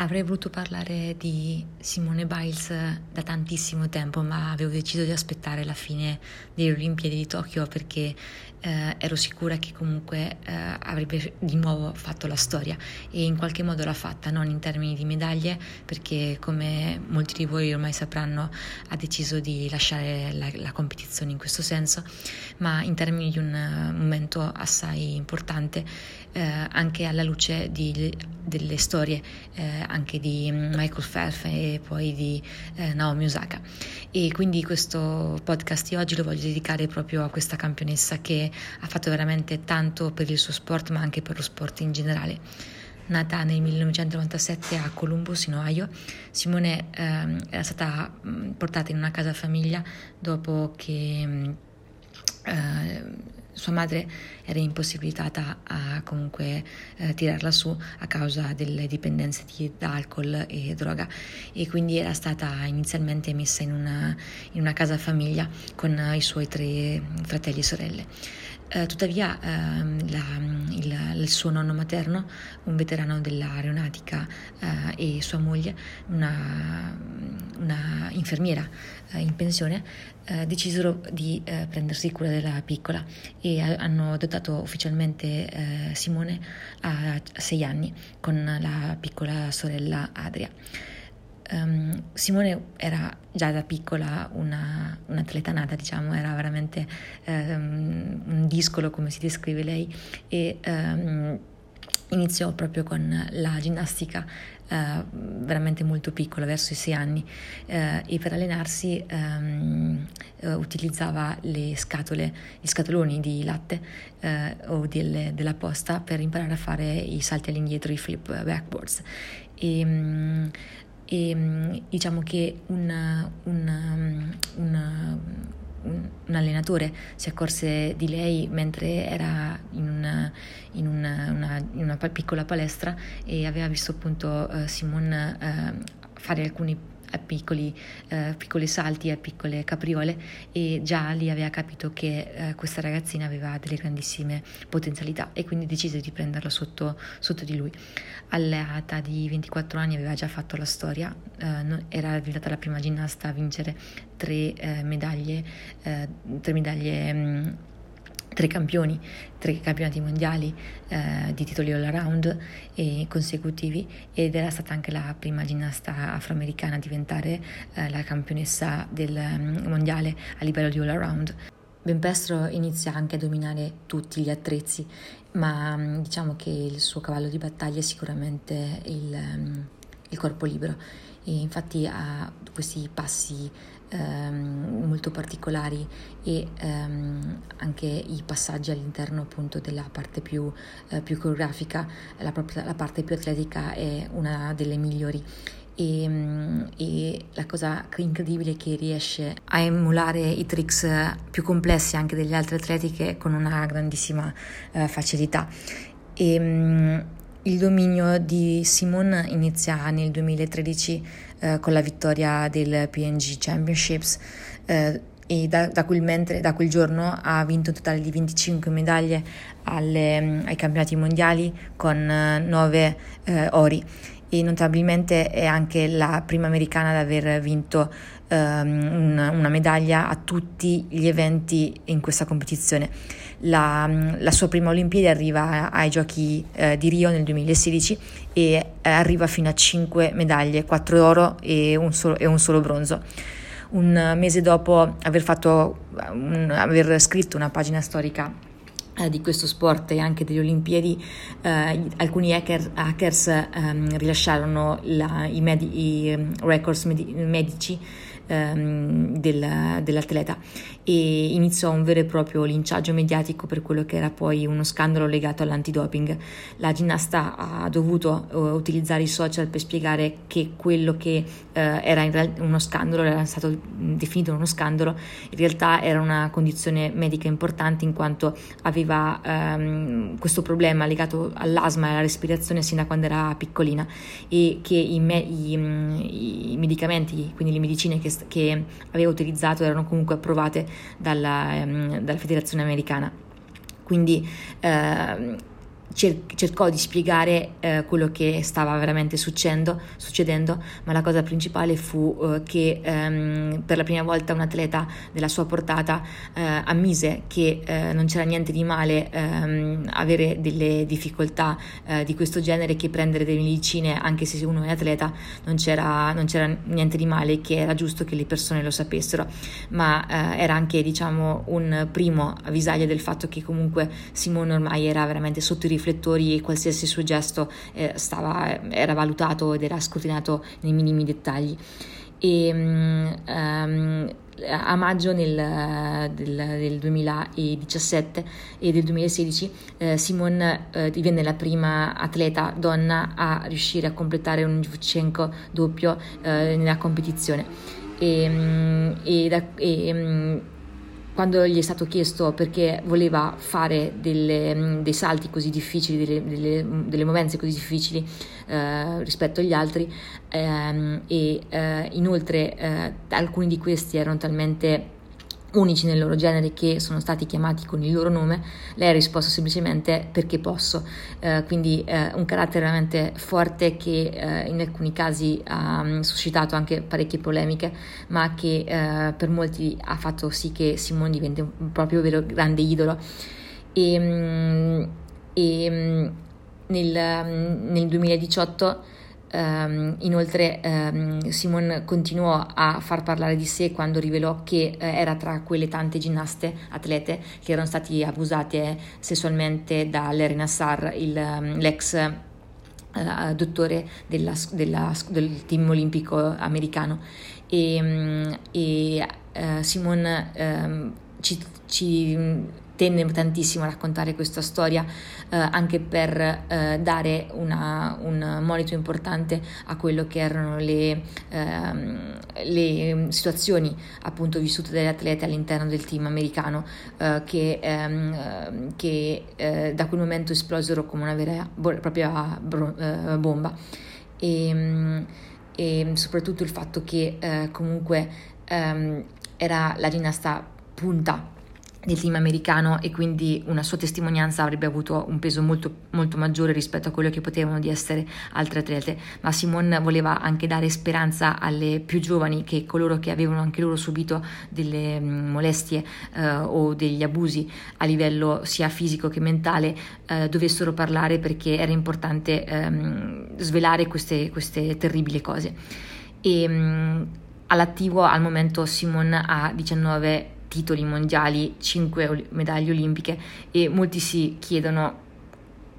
Avrei voluto parlare di Simone Biles da tantissimo tempo, ma avevo deciso di aspettare la fine delle Olimpiadi di Tokyo perché eh, ero sicura che comunque eh, avrebbe di nuovo fatto la storia e in qualche modo l'ha fatta, non in termini di medaglie, perché come molti di voi ormai sapranno ha deciso di lasciare la, la competizione in questo senso, ma in termini di un momento assai importante eh, anche alla luce di, delle storie eh, anche di Michael Phelps e poi di eh, Naomi Osaka. E quindi questo podcast di oggi lo voglio dedicare proprio a questa campionessa che ha fatto veramente tanto per il suo sport, ma anche per lo sport in generale. Nata nel 1997 a Columbus, in Ohio, Simone eh, era stata portata in una casa famiglia dopo che eh, sua madre era impossibilitata a comunque eh, tirarla su a causa delle dipendenze di, alcol e droga e quindi era stata inizialmente messa in una, in una casa famiglia con i suoi tre fratelli e sorelle. Eh, tuttavia ehm, la, il, il, suo nonno materno, un veterano dell'aeronautica eh, e sua moglie, una, una infermiera eh, in pensione, eh, decisero di eh, prendersi cura della piccola e hanno dotato ufficialmente Simone a sei anni con la piccola sorella Adria. Um, Simone era già da piccola una, un'atleta nata, diciamo, era veramente um, un discolo come si descrive lei e um, iniziò proprio con la ginnastica uh, veramente molto piccola, verso i sei anni uh, e per allenarsi um, uh, utilizzava le scatole, gli scatoloni di latte o delle, della posta per imparare a fare i salti all'indietro, i flip backboards. E, um, e ehm, diciamo che un, un, un, un, allenatore si accorse di lei mentre era in una, in una, una, in una piccola palestra e aveva visto appunto uh, Simon uh, fare alcuni a piccoli, eh, piccoli salti, a piccole capriole e già lì aveva capito che eh, questa ragazzina aveva delle grandissime potenzialità e quindi decise di prenderla sotto, sotto di lui. All'età di 24 anni aveva già fatto la storia, eh, era diventata la prima ginnasta a vincere tre eh, medaglie, eh, tre medaglie mh, mm, tre campioni, tre campionati mondiali eh, di titoli all around e consecutivi ed era stata anche la prima ginnasta afroamericana a diventare eh, la campionessa del um, mondiale a livello di all around. Benpestro inizia anche a dominare tutti gli attrezzi, ma um, diciamo che il suo cavallo di battaglia è sicuramente il, um, il corpo libero e infatti ha questi passi ehm, molto particolari e ehm, anche i passaggi all'interno appunto della parte più, eh, più coreografica, la, la parte più atletica è una delle migliori. E, ehm, e, la cosa incredibile è che riesce a emulare i tricks più complessi anche degli altri atleti con una grandissima uh, facilità. E, um, il dominio di Simon inizia nel 2013 eh, con la vittoria del PNG Championships eh, e da, da, quel mentre, da, quel giorno ha vinto un totale di 25 medaglie alle, ai campionati mondiali con 9 eh, ori e notabilmente è anche la prima americana ad aver vinto um, una, una, medaglia a tutti gli eventi in questa competizione. La, la sua prima Olimpiade arriva ai giochi uh, di Rio nel 2016 e uh, arriva fino a 5 medaglie, 4 oro e un solo, e un solo bronzo. Un mese dopo aver, fatto, un, aver scritto una pagina storica eh, di questo sport e anche delle Olimpiadi, eh, alcuni hacker, hackers ehm, rilasciarono la, i, med- i, records med- medici ehm, del, dell'atleta e iniziò un vero e proprio linciaggio mediatico per quello che era poi uno scandalo legato all'antidoping. La ginnasta ha dovuto uh, utilizzare i social per spiegare che quello che uh, era in realtà uno scandalo, era stato definito uno scandalo, in realtà era una condizione medica importante in quanto aveva um, questo problema legato all'asma e alla respirazione sin da quando era piccolina e che i, me- i, i medicamenti, quindi le medicine che che aveva utilizzato erano comunque approvate dalla, ehm, dalla federazione americana. Quindi eh, cer- cercò di spiegare eh, quello che stava veramente succedendo, succedendo, ma la cosa principale fu eh, che ehm, per la prima volta un atleta della sua portata eh, ammise che eh, non c'era niente di male ehm, avere delle difficoltà eh, di questo genere, che prendere delle medicine anche se uno è atleta non c'era, non c'era niente di male, che era giusto che le persone lo sapessero, ma era anche diciamo un primo avvisaglia del fatto che comunque Simone ormai era veramente sotto i riflettori e qualsiasi suo gesto eh, stava, era valutato ed era scrutinato nei minimi dettagli. E, um, a maggio nel, del, del, 2017 e del 2016 eh, Simone eh, divenne la prima atleta donna a riuscire a completare un Shevchenko doppio eh, nella competizione e, e, da, e quando gli è stato chiesto perché voleva fare delle, mm, dei salti così difficili, delle, delle, delle movenze così difficili eh, rispetto agli altri ehm, e eh, inoltre eh, alcuni di questi erano talmente unici nel loro genere che sono stati chiamati con il loro nome, lei ha risposto semplicemente perché posso, eh, quindi eh, un carattere veramente forte che eh, in alcuni casi ha um, suscitato anche parecchie polemiche, ma che eh, per molti ha fatto sì che Simone diventi un proprio vero grande idolo. E, um, e um, nel, nel 2018 Um, inoltre um, Simone continuò a far parlare di sé quando rivelò che uh, era tra quelle tante ginnaste atlete che erano state abusate sessualmente da Larry Nassar, il, um, l'ex uh, dottore della, della, del team olimpico americano. E, e uh, Simone ci, ci tenne tantissimo a raccontare questa storia eh, anche per eh, dare una, un monito importante a quello che erano le, ehm, le situazioni appunto vissute dagli atleti all'interno del team americano eh, che, ehm, che eh, da quel momento esplosero come una vera e propria eh, bomba. E, e, soprattutto il fatto che eh, comunque ehm, era la ginnasta punta del team americano e quindi una sua testimonianza avrebbe avuto un peso molto, molto maggiore rispetto a quello che potevano di essere altre atlete, ma Simone voleva anche dare speranza alle più giovani che coloro che avevano anche loro subito delle mm, molestie eh, o degli abusi a livello sia fisico che mentale eh, dovessero parlare perché era importante ehm, svelare queste, queste terribili cose. E, mh, mm, all'attivo al momento Simone ha 19 titoli mondiali, 5 medaglie olimpiche e molti si chiedono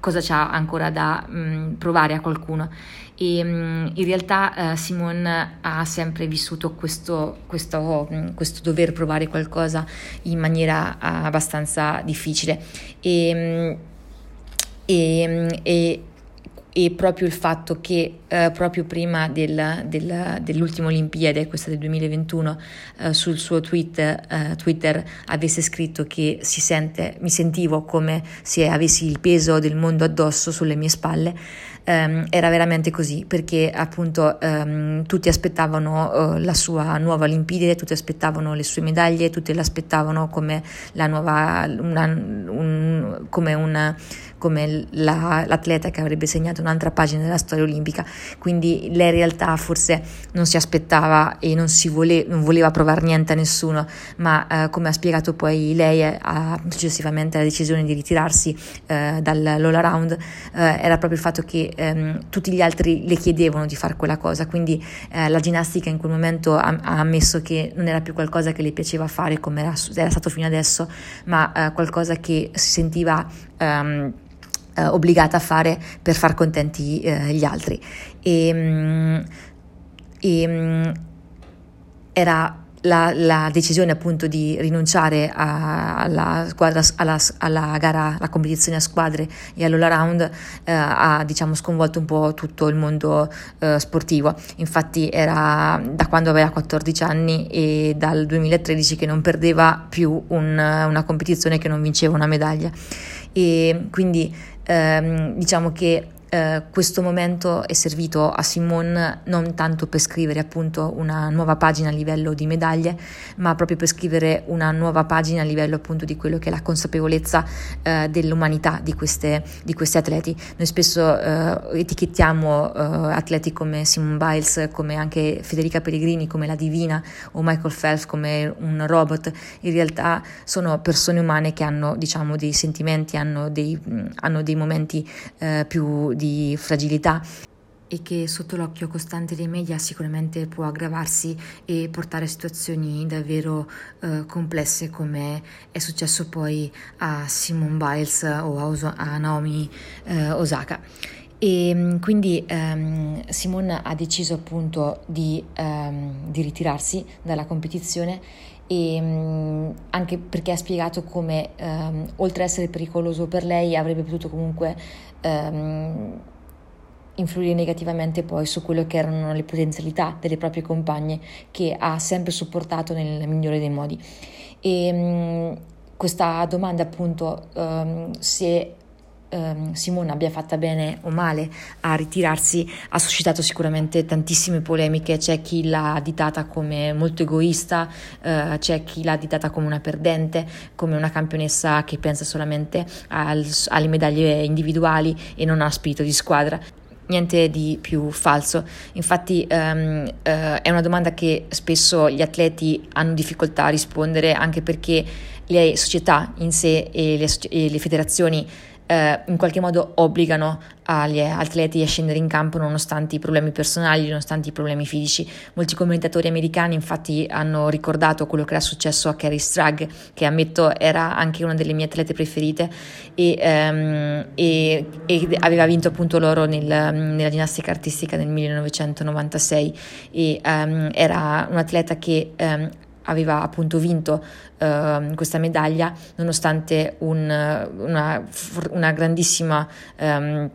cosa c'ha ancora da mh, mm, provare a qualcuno. E mh, mm, in realtà uh, Simone ha sempre vissuto questo, questo, mh, mm, questo, dover provare qualcosa in maniera uh, abbastanza difficile. E, e, e e proprio il fatto che eh, proprio prima del, del, dell'ultima Olimpiade, questa del 2021, eh, sul suo tweet, eh, Twitter avesse scritto che si sente, mi sentivo come se avessi il peso del mondo addosso sulle mie spalle, ehm, era veramente così, perché appunto ehm, tutti aspettavano eh, la sua nuova Olimpiade, tutti aspettavano le sue medaglie, tutti l'aspettavano come la nuova, una, un, come una come la, l'atleta che avrebbe segnato un'altra pagina della storia olimpica, quindi lei in realtà forse non si aspettava e non, vole, non voleva provare niente a nessuno, ma eh, come ha spiegato poi lei ha successivamente la decisione di ritirarsi eh, dall'all around, eh, era proprio il fatto che ehm, tutti gli altri le chiedevano di fare quella cosa, quindi eh, la ginnastica in quel momento ha, ha, ammesso che non era più qualcosa che le piaceva fare come era, era stato fino adesso, ma eh, qualcosa che si sentiva... Um, eh, obbligata a fare per far contenti eh, gli altri. E, mm, e mm, era la, la, decisione appunto di rinunciare a, alla, squadra, alla, alla, gara, alla competizione a squadre e all'all around eh, ha diciamo sconvolto un po' tutto il mondo eh, sportivo. Infatti era da quando aveva 14 anni e dal 2013 che non perdeva più un, una competizione che non vinceva una medaglia. E quindi ehm, diciamo che eh, questo momento è servito a Simone non tanto per scrivere appunto una nuova pagina a livello di medaglie, ma proprio per scrivere una nuova pagina a livello appunto di quello che è la consapevolezza eh, dell'umanità di queste, di questi atleti. Noi spesso eh, etichettiamo eh, atleti come Simone Biles, come anche Federica Pellegrini, come la Divina o Michael Phelps come un robot. In realtà sono persone umane che hanno diciamo dei sentimenti, hanno dei, hanno dei momenti eh, più di fragilità e che sotto l'occhio costante dei media sicuramente può aggravarsi e portare a situazioni davvero eh, complesse come è successo poi a Simone Biles o a, Oso- a Naomi eh, Osaka. E mm, quindi ehm, Simone ha deciso appunto di, ehm, di ritirarsi dalla competizione e mm, anche perché ha spiegato come ehm, oltre ad essere pericoloso per lei avrebbe potuto comunque ehm, influire negativamente poi su quello che erano le potenzialità delle proprie compagne che ha sempre supportato nel migliore dei modi. E mh, mm, questa domanda appunto um, se ehm, Simone abbia fatta bene o male a ritirarsi ha suscitato sicuramente tantissime polemiche, c'è chi l'ha additata come molto egoista, eh, c'è chi l'ha additata come una perdente, come una campionessa che pensa solamente al, alle medaglie individuali e non ha spirito di squadra niente di più falso. Infatti um, uh, è una domanda che spesso gli atleti hanno difficoltà a rispondere anche perché le società in sé e le, e le federazioni eh, in qualche modo obbligano agli atleti a scendere in campo nonostante i problemi personali, nonostante i problemi fisici. Molti commentatori americani infatti hanno ricordato quello che era successo a Carrie Stragg, che ammetto era anche una delle mie atlete preferite e, um, e, e aveva vinto appunto l'oro nel, nella ginnastica artistica nel 1996 e um, era un'atleta che um, aveva appunto vinto uh, questa medaglia nonostante un, una, una, grandissima um,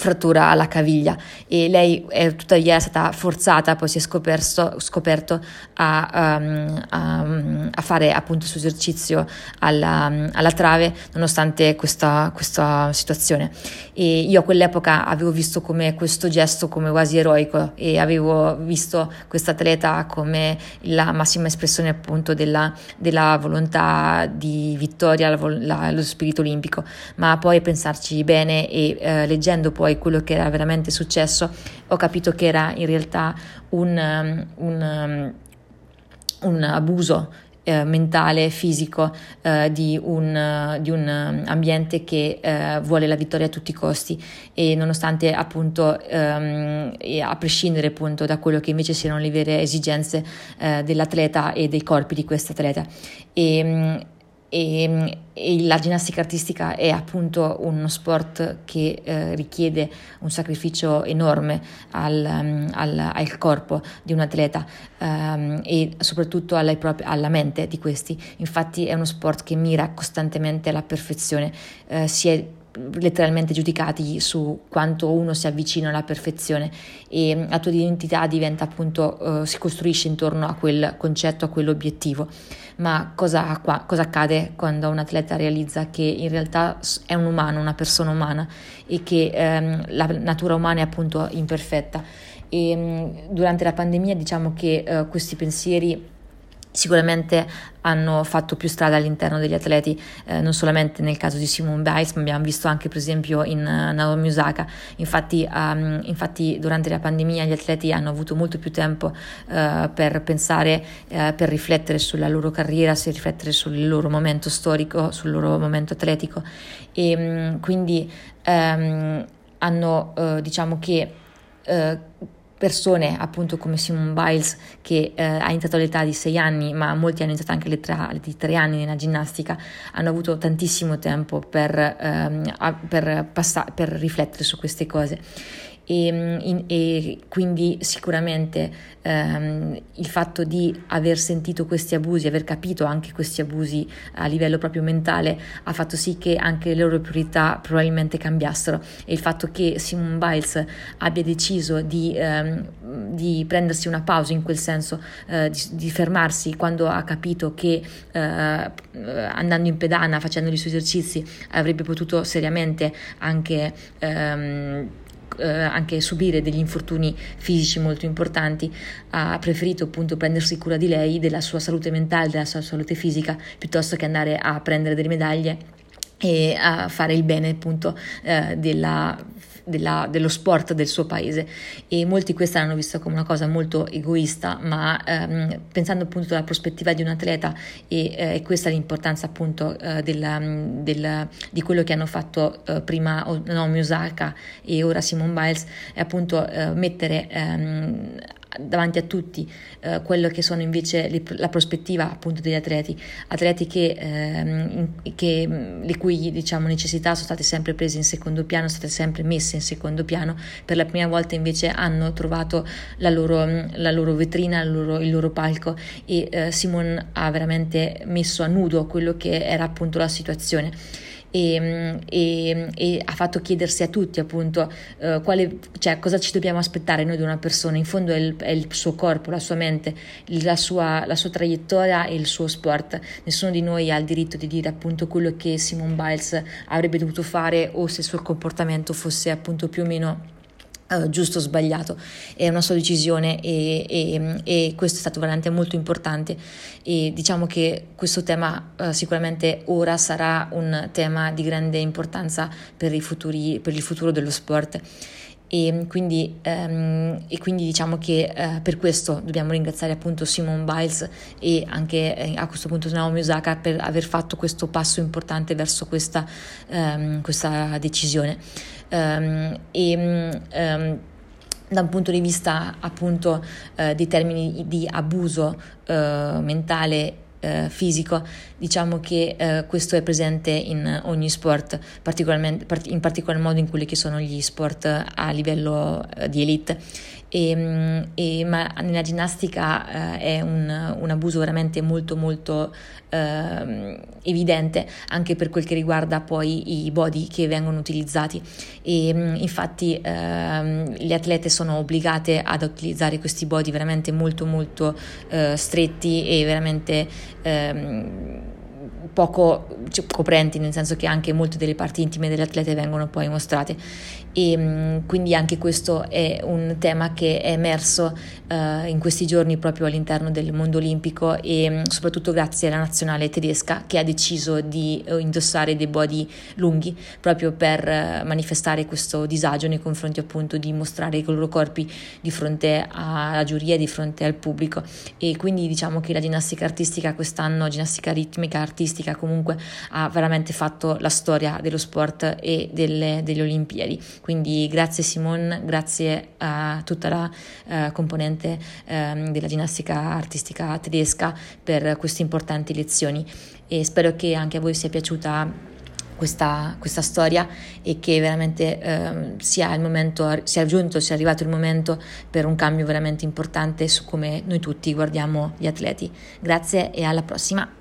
frattura alla caviglia. E lei è tuttavia stata forzata, poi si è scoperto, scoperto a, um, a, a, fare appunto il suo esercizio alla, alla trave nonostante questa, questa, situazione. E io a quell'epoca avevo visto come questo gesto come quasi eroico e avevo visto questa atleta come la massima espressione appunto della, della volontà di vittoria, la, la, lo spirito olimpico. Ma poi pensarci bene e eh, leggendo poi quello che era veramente successo, ho capito che era in realtà un, um, un, um, un abuso eh, mentale, fisico eh, di, un, di, un, um, ambiente che eh, vuole la vittoria a tutti i costi e nonostante appunto ehm, a prescindere appunto da quello che invece siano le vere esigenze eh, dell'atleta e dei corpi di quest'atleta. E, e, e, la ginnastica artistica è appunto uno sport che eh, richiede un sacrificio enorme al, al, al corpo di un atleta um, e soprattutto alla, alla, mente di questi. Infatti è uno sport che mira costantemente alla perfezione, eh, si letteralmente giudicati su quanto uno si avvicina alla perfezione e la tua identità diventa appunto, uh, si costruisce intorno a quel concetto, a quell'obiettivo. Ma cosa, qua, cosa accade quando un atleta realizza che in realtà è un umano, una persona umana e che um, la natura umana è appunto imperfetta? E um, durante la pandemia diciamo che uh, questi pensieri sicuramente hanno fatto più strada all'interno degli atleti, eh, non solamente nel caso di Simone Biles, ma abbiamo visto anche per esempio in uh, Naomi Osaka. Infatti, um, infatti, durante la pandemia gli atleti hanno avuto molto più tempo uh, per pensare, uh, per riflettere sulla loro carriera, per riflettere sul loro momento storico, sul loro momento atletico e um, quindi um, hanno, diciamo che persone appunto come Simone Biles che eh, ha iniziato all'età di 6 anni ma molti hanno iniziato anche all'età di 3 anni nella ginnastica hanno avuto tantissimo tempo per, ehm, per, passa- per riflettere su queste cose e, in, e quindi sicuramente ehm, il fatto di aver sentito questi abusi, aver capito anche questi abusi a livello proprio mentale ha fatto sì che anche le loro priorità probabilmente cambiassero. E il fatto che Simone Biles abbia deciso di, ehm, di prendersi una pausa in quel senso, eh, di, di, fermarsi quando ha capito che eh, andando in pedana, facendo i suoi esercizi, avrebbe potuto seriamente anche... Ehm, eh, anche subire degli infortuni fisici molto importanti, ha preferito appunto prendersi cura di lei, della sua salute mentale, della sua salute fisica, piuttosto che andare a prendere delle medaglie e a fare il bene appunto eh, della della, dello sport del suo paese. E molti questa l'hanno vista come una cosa molto egoista, ma ehm, pensando appunto dalla prospettiva di un atleta e eh, questa è l'importanza appunto eh, della, del, di quello che hanno fatto eh, prima Naomi Osaka e ora Simone Biles, è appunto eh, mettere ehm, davanti a tutti eh, quello che sono invece le, la prospettiva appunto degli atleti, atleti che, ehm, che, le cui diciamo, necessità sono state sempre prese in secondo piano, sono state sempre messe in secondo piano, per la prima volta invece hanno trovato la loro, la loro vetrina, il loro, il loro palco e eh, Simon ha veramente messo a nudo quello che era appunto la situazione e, e, e, ha fatto chiedersi a tutti appunto uh, quale, cioè, cosa ci dobbiamo aspettare noi da una persona, in fondo è il, è il suo corpo, la sua mente, la sua, la sua, traiettoria e il suo sport, nessuno di noi ha il diritto di dire appunto quello che Simone Biles avrebbe dovuto fare o se il suo comportamento fosse appunto più o meno Uh, giusto o sbagliato, è una sua decisione e, e, e, questo è stato veramente molto importante e diciamo che questo tema uh, sicuramente ora sarà un tema di grande importanza per, futuri, per il futuro dello sport. E quindi, um, e quindi, diciamo che uh, per questo dobbiamo ringraziare appunto Simone Biles e anche eh, a questo punto Naomi Osaka per aver fatto questo passo importante verso questa, um, questa decisione. Um, e um, da un punto di vista appunto uh, dei termini di abuso uh, mentale uh, fisico, diciamo che questo è presente in ogni sport, particolarmente, in particolar modo in quelli che sono gli sport a livello di elite e, ehm, e, ma nella ginnastica eh, è un, un, abuso veramente molto molto eh, evidente anche per quel che riguarda poi i body che vengono utilizzati. E mm, infatti eh, le atlete sono obbligate ad utilizzare questi body veramente molto molto eh, stretti e veramente ehm, poco cioè, coprenti, nel senso che anche molte delle parti intime delle atlete vengono poi mostrate e mm, quindi anche questo è un tema che è emerso uh, in questi giorni proprio all'interno del mondo olimpico e um, soprattutto grazie alla nazionale tedesca che ha deciso di uh, indossare dei body lunghi proprio per uh, manifestare questo disagio nei confronti appunto di mostrare i loro corpi di fronte alla giuria, di fronte al pubblico. E quindi diciamo che la ginnastica artistica quest'anno, ginnastica ritmica artistica comunque ha veramente fatto la storia dello sport e delle, delle Olimpiadi quindi grazie Simone, grazie a tutta la uh, componente um, della ginnastica artistica tedesca per queste importanti lezioni e spero che anche a voi sia piaciuta questa, questa, storia e che veramente eh, sia il momento, sia giunto, sia arrivato il momento per un cambio veramente importante su come noi tutti guardiamo gli atleti. Grazie e alla prossima.